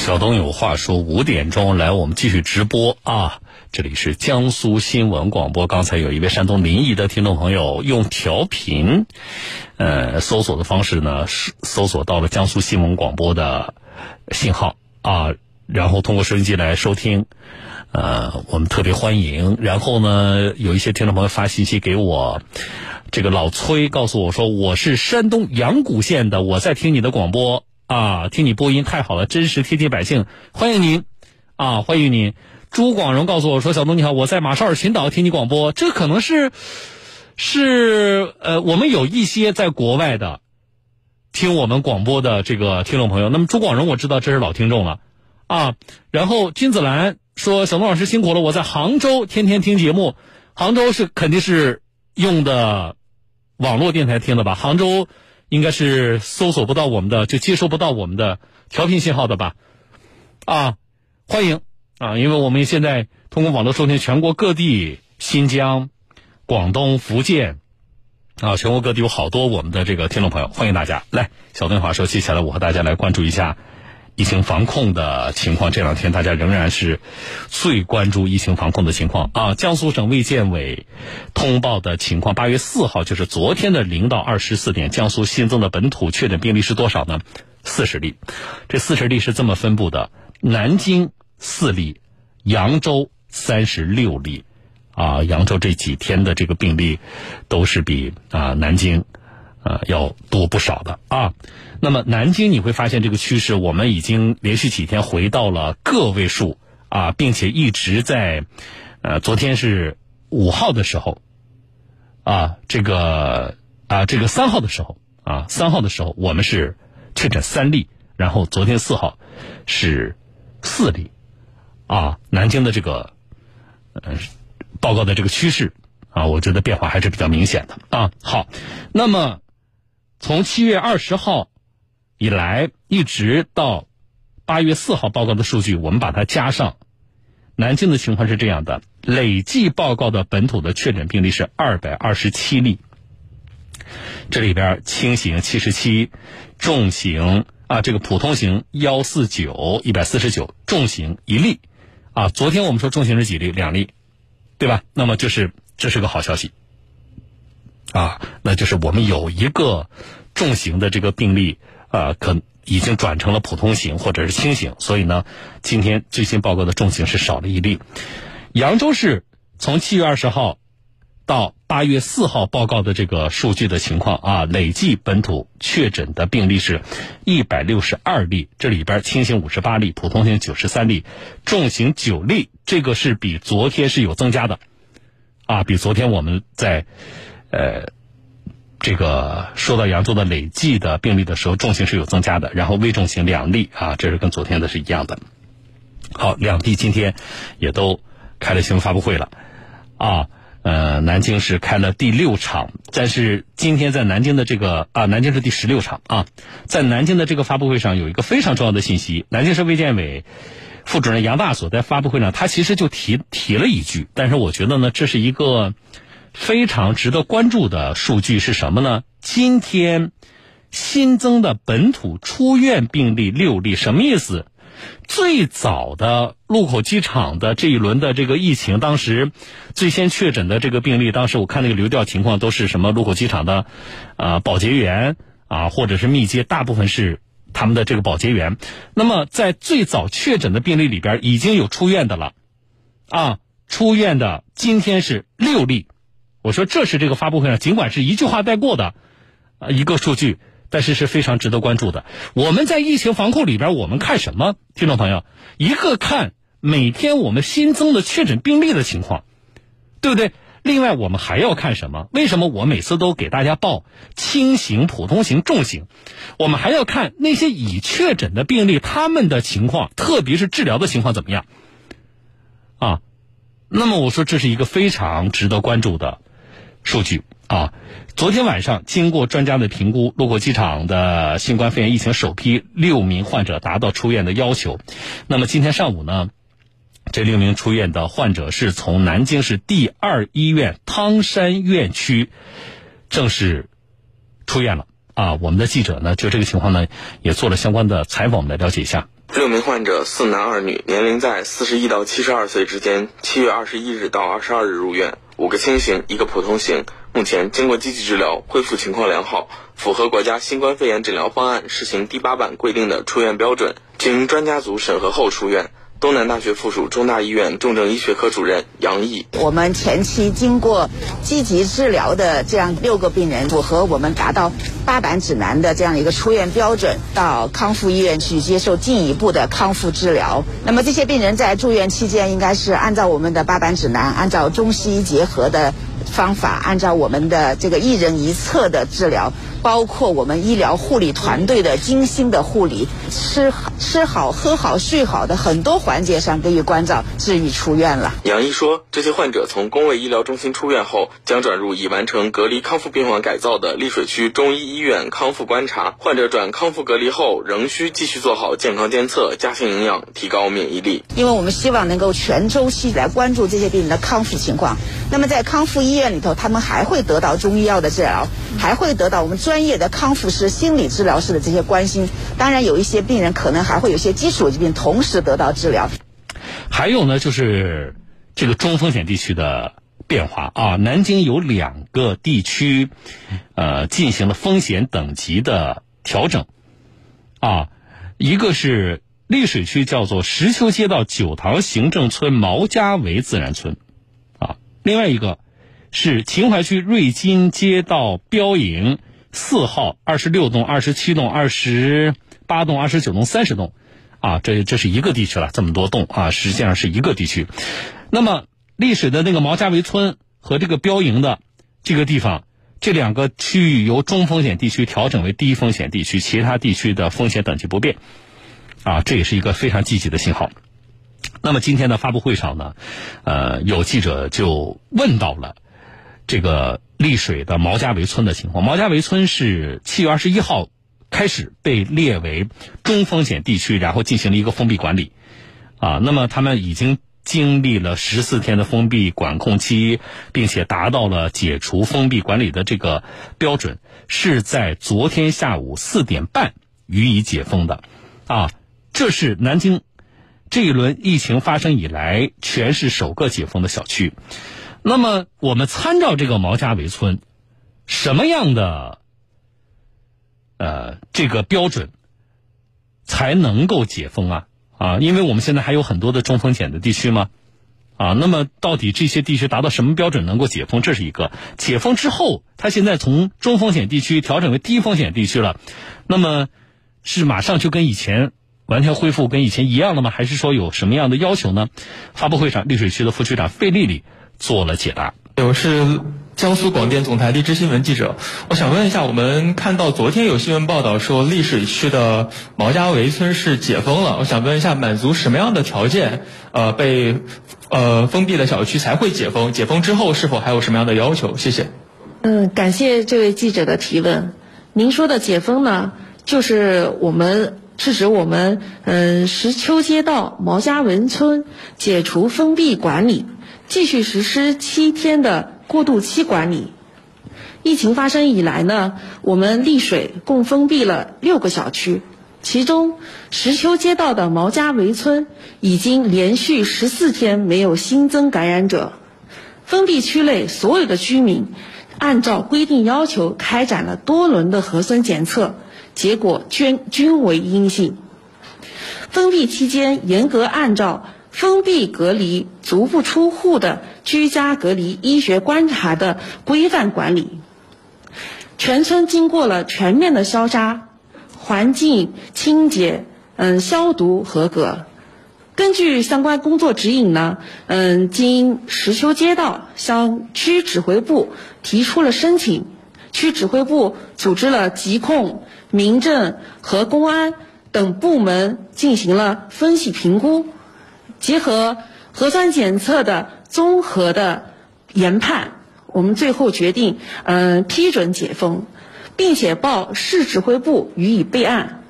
小东有话说，五点钟来，我们继续直播啊！这里是江苏新闻广播。刚才有一位山东临沂的听众朋友用调频，呃，搜索的方式呢，是搜索到了江苏新闻广播的信号啊，然后通过收音机来收听，呃，我们特别欢迎。然后呢，有一些听众朋友发信息给我，这个老崔告诉我说，我是山东阳谷县的，我在听你的广播。啊，听你播音太好了，真实贴近百姓，欢迎您，啊，欢迎您。朱广荣告诉我说：“小东你好，我在马绍尔群岛听你广播，这可能是，是呃，我们有一些在国外的听我们广播的这个听众朋友。那么朱广荣我知道这是老听众了，啊，然后金子兰说：小东老师辛苦了，我在杭州天天听节目，杭州是肯定是用的网络电台听的吧？杭州。”应该是搜索不到我们的，就接收不到我们的调频信号的吧？啊，欢迎啊！因为我们现在通过网络收听全国各地，新疆、广东、福建啊，全国各地有好多我们的这个听众朋友，欢迎大家来。小东华说，接下来我和大家来关注一下。疫情防控的情况，这两天大家仍然是最关注疫情防控的情况啊。江苏省卫健委通报的情况，八月四号就是昨天的零到二十四点，江苏新增的本土确诊病例是多少呢？四十例。这四十例是这么分布的：南京四例，扬州三十六例。啊，扬州这几天的这个病例都是比啊南京。呃，要多不少的啊。那么南京你会发现这个趋势，我们已经连续几天回到了个位数啊，并且一直在，呃，昨天是五号的时候，啊，这个啊，这个三号的时候啊，三号的时候我们是确诊三例，然后昨天四号是四例，啊，南京的这个呃报告的这个趋势啊，我觉得变化还是比较明显的啊。好，那么。从七月二十号以来，一直到八月四号报告的数据，我们把它加上。南京的情况是这样的：累计报告的本土的确诊病例是二百二十七例，这里边轻型七十七，重型啊，这个普通型幺四九一百四十九，重型一例啊。昨天我们说重型是几例？两例，对吧？那么就是这是个好消息。啊，那就是我们有一个重型的这个病例，啊，可已经转成了普通型或者是轻型，所以呢，今天最新报告的重型是少了一例。扬州市从七月二十号到八月四号报告的这个数据的情况啊，累计本土确诊的病例是一百六十二例，这里边轻型五十八例，普通型九十三例，重型九例，这个是比昨天是有增加的，啊，比昨天我们在。呃，这个说到扬州的累计的病例的时候，重型是有增加的，然后危重型两例啊，这是跟昨天的是一样的。好，两地今天也都开了新闻发布会了啊。呃，南京是开了第六场，但是今天在南京的这个啊，南京是第十六场啊，在南京的这个发布会上有一个非常重要的信息，南京市卫健委副主任杨大所在发布会上，他其实就提提了一句，但是我觉得呢，这是一个。非常值得关注的数据是什么呢？今天新增的本土出院病例六例，什么意思？最早的禄口机场的这一轮的这个疫情，当时最先确诊的这个病例，当时我看那个流调情况都是什么禄口机场的啊保洁员啊，或者是密接，大部分是他们的这个保洁员。那么在最早确诊的病例里边，已经有出院的了啊，出院的今天是六例。我说这是这个发布会上尽管是一句话带过的，啊一个数据，但是是非常值得关注的。我们在疫情防控里边，我们看什么？听众朋友，一个看每天我们新增的确诊病例的情况，对不对？另外我们还要看什么？为什么我每次都给大家报轻型、普通型、重型？我们还要看那些已确诊的病例他们的情况，特别是治疗的情况怎么样？啊，那么我说这是一个非常值得关注的。数据啊，昨天晚上经过专家的评估，洛口机场的新冠肺炎疫情首批六名患者达到出院的要求。那么今天上午呢，这六名出院的患者是从南京市第二医院汤山院区正式出院了啊。我们的记者呢，就这个情况呢，也做了相关的采访，我们来了解一下。六名患者四男二女，年龄在四十一到七十二岁之间，七月二十一日到二十二日入院，五个轻型，一个普通型。目前经过积极治疗，恢复情况良好，符合国家新冠肺炎诊疗方案试行第八版规定的出院标准，经专家组审核后出院。东南大学附属中大医院重症医学科主任杨毅：我们前期经过积极治疗的这样六个病人，符合我们达到八版指南的这样一个出院标准，到康复医院去接受进一步的康复治疗。那么这些病人在住院期间，应该是按照我们的八版指南，按照中西医结合的方法，按照我们的这个一人一策的治疗。包括我们医疗护理团队的精心的护理，吃吃好、喝好、睡好的很多环节上给予关照，治愈出院了。杨毅说，这些患者从公卫医疗中心出院后，将转入已完成隔离康复病房改造的丽水区中医医院康复观察。患者转康复隔离后，仍需继续做好健康监测，加强营养，提高免疫力。因为我们希望能够全周期来关注这些病人的康复情况。那么在康复医院里头，他们还会得到中医药的治疗，还会得到我们专业的康复师、心理治疗师的这些关心。当然，有一些病人可能还会有些基础疾病同时得到治疗。还有呢，就是这个中风险地区的变化啊，南京有两个地区，呃，进行了风险等级的调整啊，一个是溧水区叫做石丘街道九塘行政村毛家围自然村。啊另外一个是秦淮区瑞金街道标营四号二十六栋、二十七栋、二十八栋、二十九栋、三十栋，啊，这这是一个地区了，这么多栋啊，实际上是一个地区。那么历史的那个毛家围村和这个标营的这个地方，这两个区域由中风险地区调整为低风险地区，其他地区的风险等级不变，啊，这也是一个非常积极的信号。那么今天的发布会上呢，呃，有记者就问到了这个丽水的毛家围村的情况。毛家围村是七月二十一号开始被列为中风险地区，然后进行了一个封闭管理。啊，那么他们已经经历了十四天的封闭管控期，并且达到了解除封闭管理的这个标准，是在昨天下午四点半予以解封的。啊，这是南京。这一轮疫情发生以来，全市首个解封的小区。那么，我们参照这个毛家围村，什么样的呃这个标准才能够解封啊？啊，因为我们现在还有很多的中风险的地区嘛。啊，那么到底这些地区达到什么标准能够解封？这是一个。解封之后，它现在从中风险地区调整为低风险地区了，那么是马上就跟以前。完全恢复跟以前一样了吗？还是说有什么样的要求呢？发布会上，溧水区的副区长费丽丽做了解答。我是江苏广电总台荔枝新闻记者，我想问一下，我们看到昨天有新闻报道说溧水区的毛家围村是解封了，我想问一下，满足什么样的条件，呃，被呃封闭的小区才会解封？解封之后是否还有什么样的要求？谢谢。嗯，感谢这位记者的提问。您说的解封呢，就是我们。是指我们嗯石丘街道毛家围村解除封闭管理，继续实施七天的过渡期管理。疫情发生以来呢，我们丽水共封闭了六个小区，其中石丘街道的毛家围村已经连续十四天没有新增感染者。封闭区内所有的居民按照规定要求开展了多轮的核酸检测。结果均均为阴性。封闭期间，严格按照封闭隔离、足不出户的居家隔离医学观察的规范管理。全村经过了全面的消杀、环境清洁、嗯消毒合格。根据相关工作指引呢，嗯，经石丘街道向区指挥部提出了申请，区指挥部组织了疾控。民政和公安等部门进行了分析评估，结合核酸检测的综合的研判，我们最后决定，嗯，批准解封，并且报市指挥部予以备案。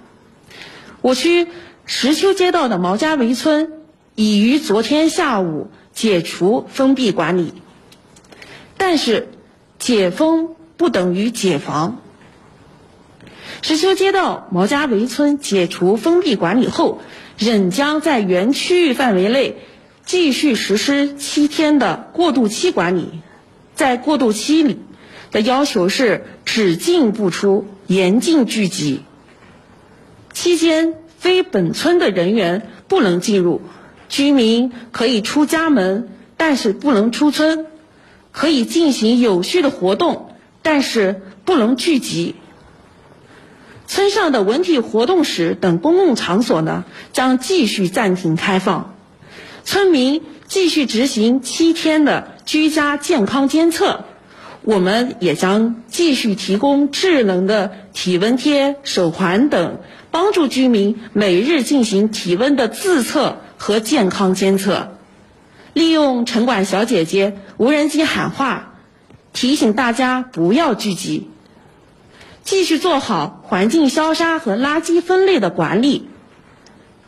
我区石丘街道的毛家围村已于昨天下午解除封闭管理，但是解封不等于解防。石丘街道毛家围村解除封闭管理后，仍将在原区域范围内继续实施七天的过渡期管理。在过渡期里的要求是只进不出，严禁聚集。期间非本村的人员不能进入，居民可以出家门，但是不能出村，可以进行有序的活动，但是不能聚集。村上的文体活动室等公共场所呢，将继续暂停开放，村民继续执行七天的居家健康监测。我们也将继续提供智能的体温贴、手环等，帮助居民每日进行体温的自测和健康监测。利用城管小姐姐无人机喊话，提醒大家不要聚集。继续做好环境消杀和垃圾分类的管理。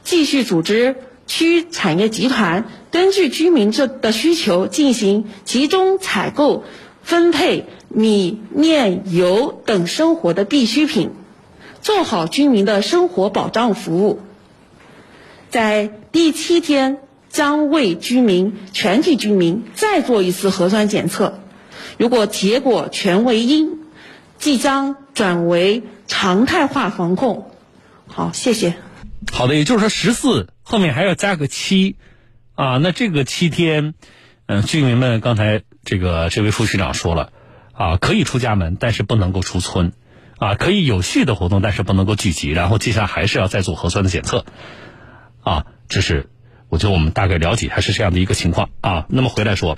继续组织区产业集团根据居民这的需求进行集中采购。分配米、面、油等生活的必需品，做好居民的生活保障服务。在第七天，将为居民全体居民再做一次核酸检测，如果结果全为阴，即将转为常态化防控。好，谢谢。好的，也就是说十四后面还要加个七，啊，那这个七天，嗯，居民们刚才。这个这位副局长说了，啊，可以出家门，但是不能够出村，啊，可以有序的活动，但是不能够聚集，然后接下来还是要再做核酸的检测，啊，这是我觉得我们大概了解还是这样的一个情况啊。那么回来说，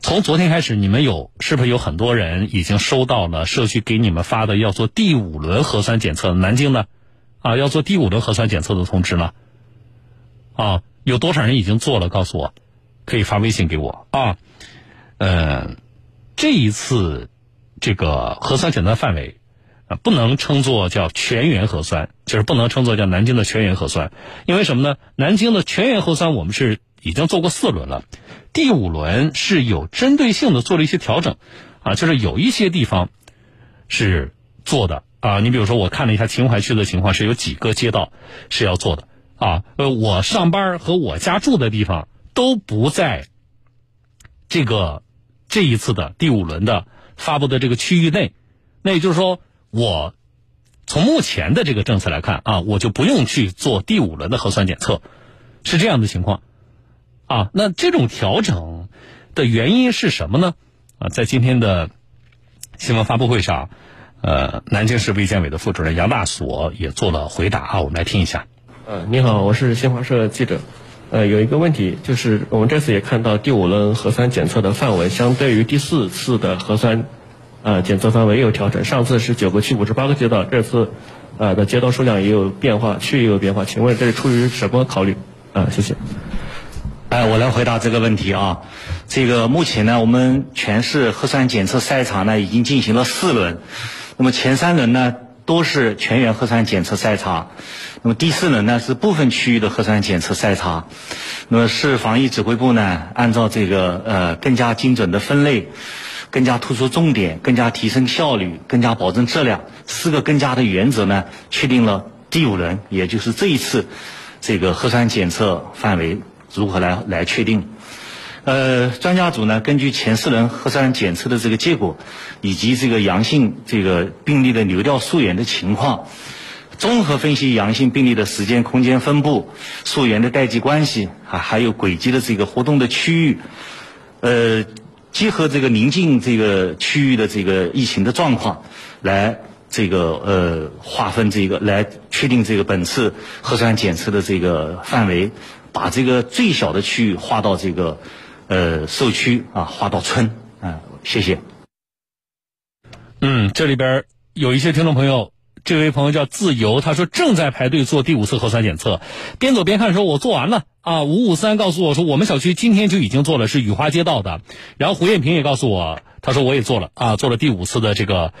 从昨天开始，你们有是不是有很多人已经收到了社区给你们发的要做第五轮核酸检测？南京呢，啊，要做第五轮核酸检测的通知呢？啊，有多少人已经做了？告诉我，可以发微信给我啊。嗯，这一次这个核酸检测范围啊，不能称作叫全员核酸，就是不能称作叫南京的全员核酸，因为什么呢？南京的全员核酸我们是已经做过四轮了，第五轮是有针对性的做了一些调整，啊，就是有一些地方是做的啊，你比如说我看了一下秦淮区的情况，是有几个街道是要做的啊，呃，我上班和我家住的地方都不在这个。这一次的第五轮的发布的这个区域内，那也就是说，我从目前的这个政策来看啊，我就不用去做第五轮的核酸检测，是这样的情况啊。那这种调整的原因是什么呢？啊，在今天的新闻发布会上，呃，南京市卫健委的副主任杨大锁也做了回答啊，我们来听一下。呃，你好，我是新华社记者。呃，有一个问题，就是我们这次也看到第五轮核酸检测的范围，相对于第四次的核酸，呃，检测范围也有调整。上次是九个区五十八个街道，这次，呃的街道数量也有变化，区域也有变化。请问这是出于什么考虑？啊，谢谢。哎，我来回答这个问题啊。这个目前呢，我们全市核酸检测筛查呢已经进行了四轮，那么前三轮呢？都是全员核酸检测筛查，那么第四轮呢是部分区域的核酸检测筛查，那么市防疫指挥部呢按照这个呃更加精准的分类，更加突出重点，更加提升效率，更加保证质量四个更加的原则呢，确定了第五轮，也就是这一次这个核酸检测范围如何来来确定。呃，专家组呢，根据前四轮核酸检测的这个结果，以及这个阳性这个病例的流调溯源的情况，综合分析阳性病例的时间、空间分布、溯源的代际关系啊，还有轨迹的这个活动的区域，呃，结合这个临近这个区域的这个疫情的状况，来这个呃划分这个，来确定这个本次核酸检测的这个范围，把这个最小的区域划到这个。呃，社区啊，划到村啊，谢谢。嗯，这里边有一些听众朋友，这位朋友叫自由，他说正在排队做第五次核酸检测，边走边看说，我做完了啊。五五三告诉我说，我们小区今天就已经做了，是雨花街道的。然后胡艳平也告诉我，他说我也做了啊，做了第五次的这个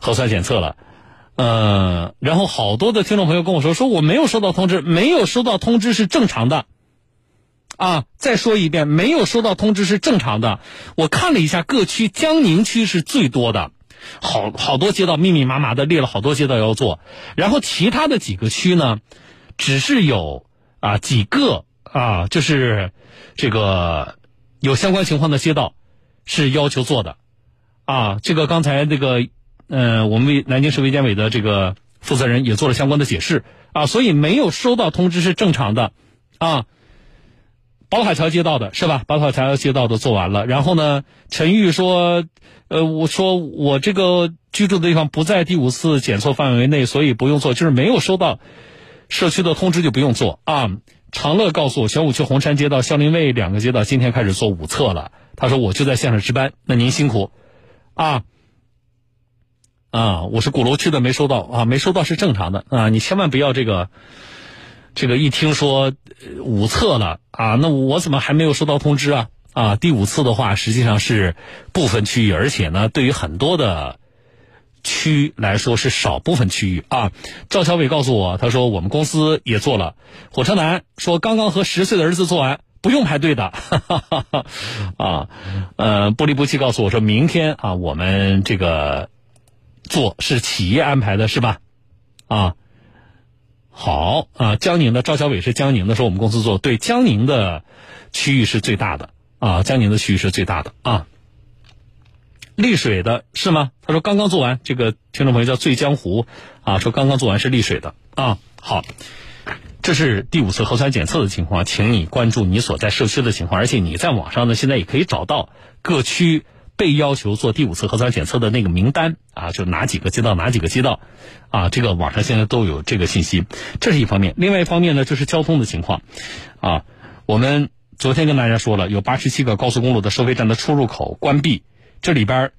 核酸检测了。嗯，然后好多的听众朋友跟我说，说我没有收到通知，没有收到通知是正常的。啊，再说一遍，没有收到通知是正常的。我看了一下各区，江宁区是最多的，好好多街道密密麻麻的列了好多街道要做，然后其他的几个区呢，只是有啊几个啊，就是这个有相关情况的街道是要求做的，啊，这个刚才那个呃，我们卫南京市卫健委的这个负责人也做了相关的解释啊，所以没有收到通知是正常的啊。宝塔桥街道的是吧？宝塔桥街道的做完了，然后呢，陈玉说，呃，我说我这个居住的地方不在第五次检测范围内，所以不用做，就是没有收到社区的通知就不用做啊。长乐告诉我，玄武区红山街道、孝林卫两个街道今天开始做五测了。他说我就在线上值班，那您辛苦啊啊！我是鼓楼区的，没收到啊，没收到是正常的啊，你千万不要这个。这个一听说五次了啊，那我怎么还没有收到通知啊？啊，第五次的话，实际上是部分区域，而且呢，对于很多的区来说是少部分区域啊。赵小伟告诉我，他说我们公司也做了。火车男说刚刚和十岁的儿子做完，不用排队的。啊，呃，不离不弃告诉我说明天啊，我们这个做是企业安排的是吧？啊。好啊，江宁的赵小伟是江宁的，说我们公司做对江宁的区域是最大的啊，江宁的区域是最大的啊。丽水的是吗？他说刚刚做完，这个听众朋友叫醉江湖啊，说刚刚做完是丽水的啊。好，这是第五次核酸检测的情况，请你关注你所在社区的情况，而且你在网上呢现在也可以找到各区。被要求做第五次核酸检测的那个名单啊，就哪几个街道哪几个街道，啊，这个网上现在都有这个信息，这是一方面。另外一方面呢，就是交通的情况，啊，我们昨天跟大家说了，有八十七个高速公路的收费站的出入口关闭，这里边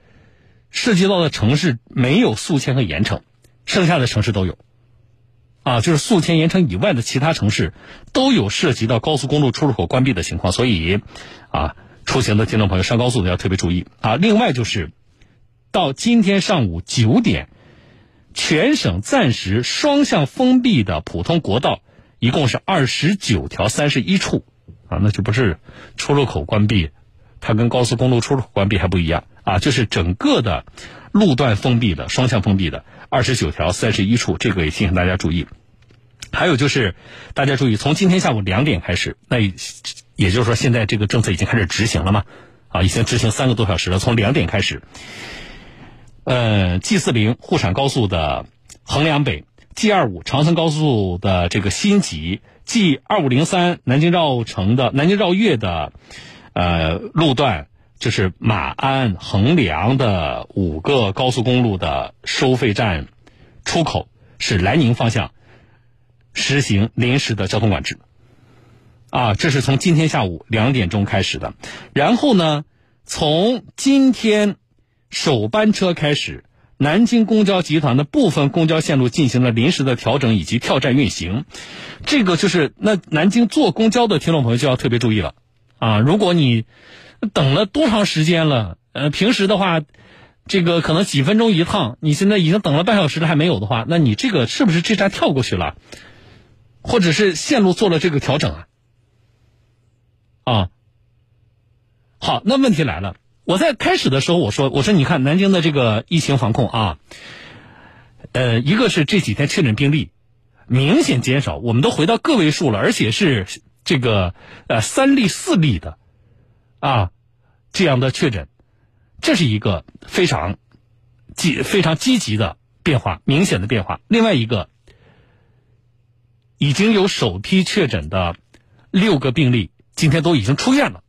涉及到的城市没有宿迁和盐城，剩下的城市都有，啊，就是宿迁盐城以外的其他城市都有涉及到高速公路出入口关闭的情况，所以，啊。出行的听众朋友上高速的要特别注意啊！另外就是，到今天上午九点，全省暂时双向封闭的普通国道一共是二十九条三十一处啊，那就不是出入口关闭，它跟高速公路出入口关闭还不一样啊，就是整个的路段封闭的双向封闭的二十九条三十一处，这个也提醒大家注意。还有就是，大家注意，从今天下午两点开始，那。也就是说，现在这个政策已经开始执行了嘛？啊，已经执行三个多小时了。从两点开始，呃，G 四零沪陕高速的衡阳北，G 二五长城高速的这个新集，G 二五零三南京绕城的南京绕粤的呃路段，就是马鞍衡梁的五个高速公路的收费站出口是南宁方向实行临时的交通管制。啊，这是从今天下午两点钟开始的，然后呢，从今天首班车开始，南京公交集团的部分公交线路进行了临时的调整以及跳站运行。这个就是那南京坐公交的听众朋友就要特别注意了啊！如果你等了多长时间了，呃，平时的话，这个可能几分钟一趟，你现在已经等了半小时了还没有的话，那你这个是不是这站跳过去了，或者是线路做了这个调整啊？啊，好，那问题来了。我在开始的时候我说，我说你看南京的这个疫情防控啊，呃，一个是这几天确诊病例明显减少，我们都回到个位数了，而且是这个呃三例四例的啊这样的确诊，这是一个非常积非常积极的变化，明显的变化。另外一个，已经有首批确诊的六个病例。今天都已经出院了，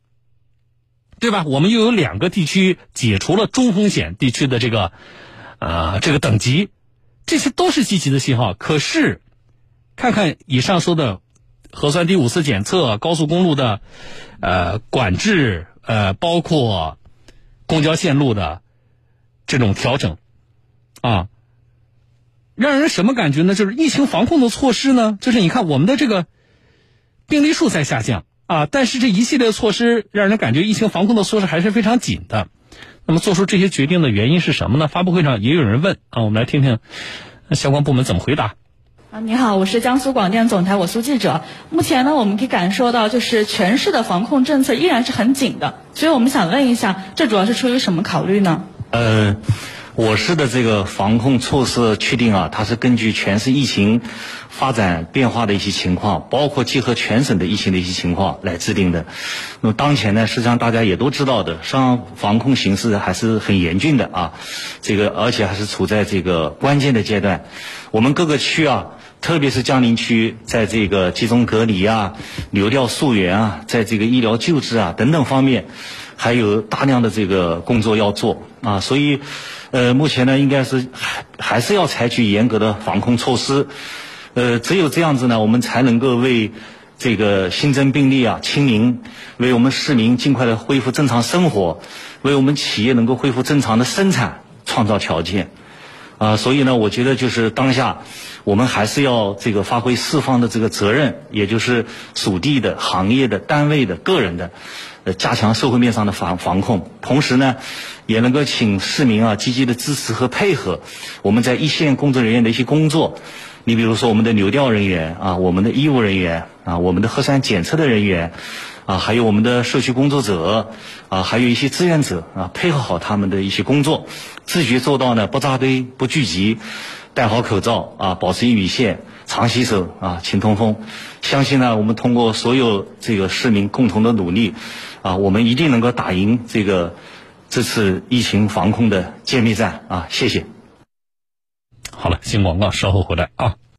对吧？我们又有两个地区解除了中风险地区的这个，呃，这个等级，这些都是积极的信号。可是，看看以上说的核酸第五次检测、高速公路的呃管制，呃，包括公交线路的这种调整，啊，让人什么感觉呢？就是疫情防控的措施呢？就是你看我们的这个病例数在下降。啊！但是这一系列措施让人感觉疫情防控的措施还是非常紧的。那么做出这些决定的原因是什么呢？发布会上也有人问啊，我们来听听相关部门怎么回答。啊，你好，我是江苏广电总台我苏记者。目前呢，我们可以感受到，就是全市的防控政策依然是很紧的。所以我们想问一下，这主要是出于什么考虑呢？呃，我市的这个防控措施确定啊，它是根据全市疫情发展变化的一些情况，包括结合全省的疫情的一些情况来制定的。那么当前呢，实际上大家也都知道的，上防控形势还是很严峻的啊，这个而且还是处在这个关键的阶段。我们各个区啊，特别是江宁区，在这个集中隔离啊、流调溯源啊，在这个医疗救治啊等等方面，还有大量的这个工作要做啊，所以。呃，目前呢，应该是还还是要采取严格的防控措施，呃，只有这样子呢，我们才能够为这个新增病例啊清零，为我们市民尽快的恢复正常生活，为我们企业能够恢复正常的生产创造条件，啊，所以呢，我觉得就是当下，我们还是要这个发挥四方的这个责任，也就是属地的、行业的、单位的、个人的。呃，加强社会面上的防防控，同时呢，也能够请市民啊积极的支持和配合我们在一线工作人员的一些工作。你比如说我们的流调人员啊，我们的医务人员啊，我们的核酸检测的人员啊，还有我们的社区工作者啊，还有一些志愿者啊，配合好他们的一些工作，自觉做到呢不扎堆、不聚集，戴好口罩啊，保持一米线。常洗手啊，勤通风。相信呢，我们通过所有这个市民共同的努力，啊，我们一定能够打赢这个这次疫情防控的歼灭战啊！谢谢。好了，新广告稍后回来啊。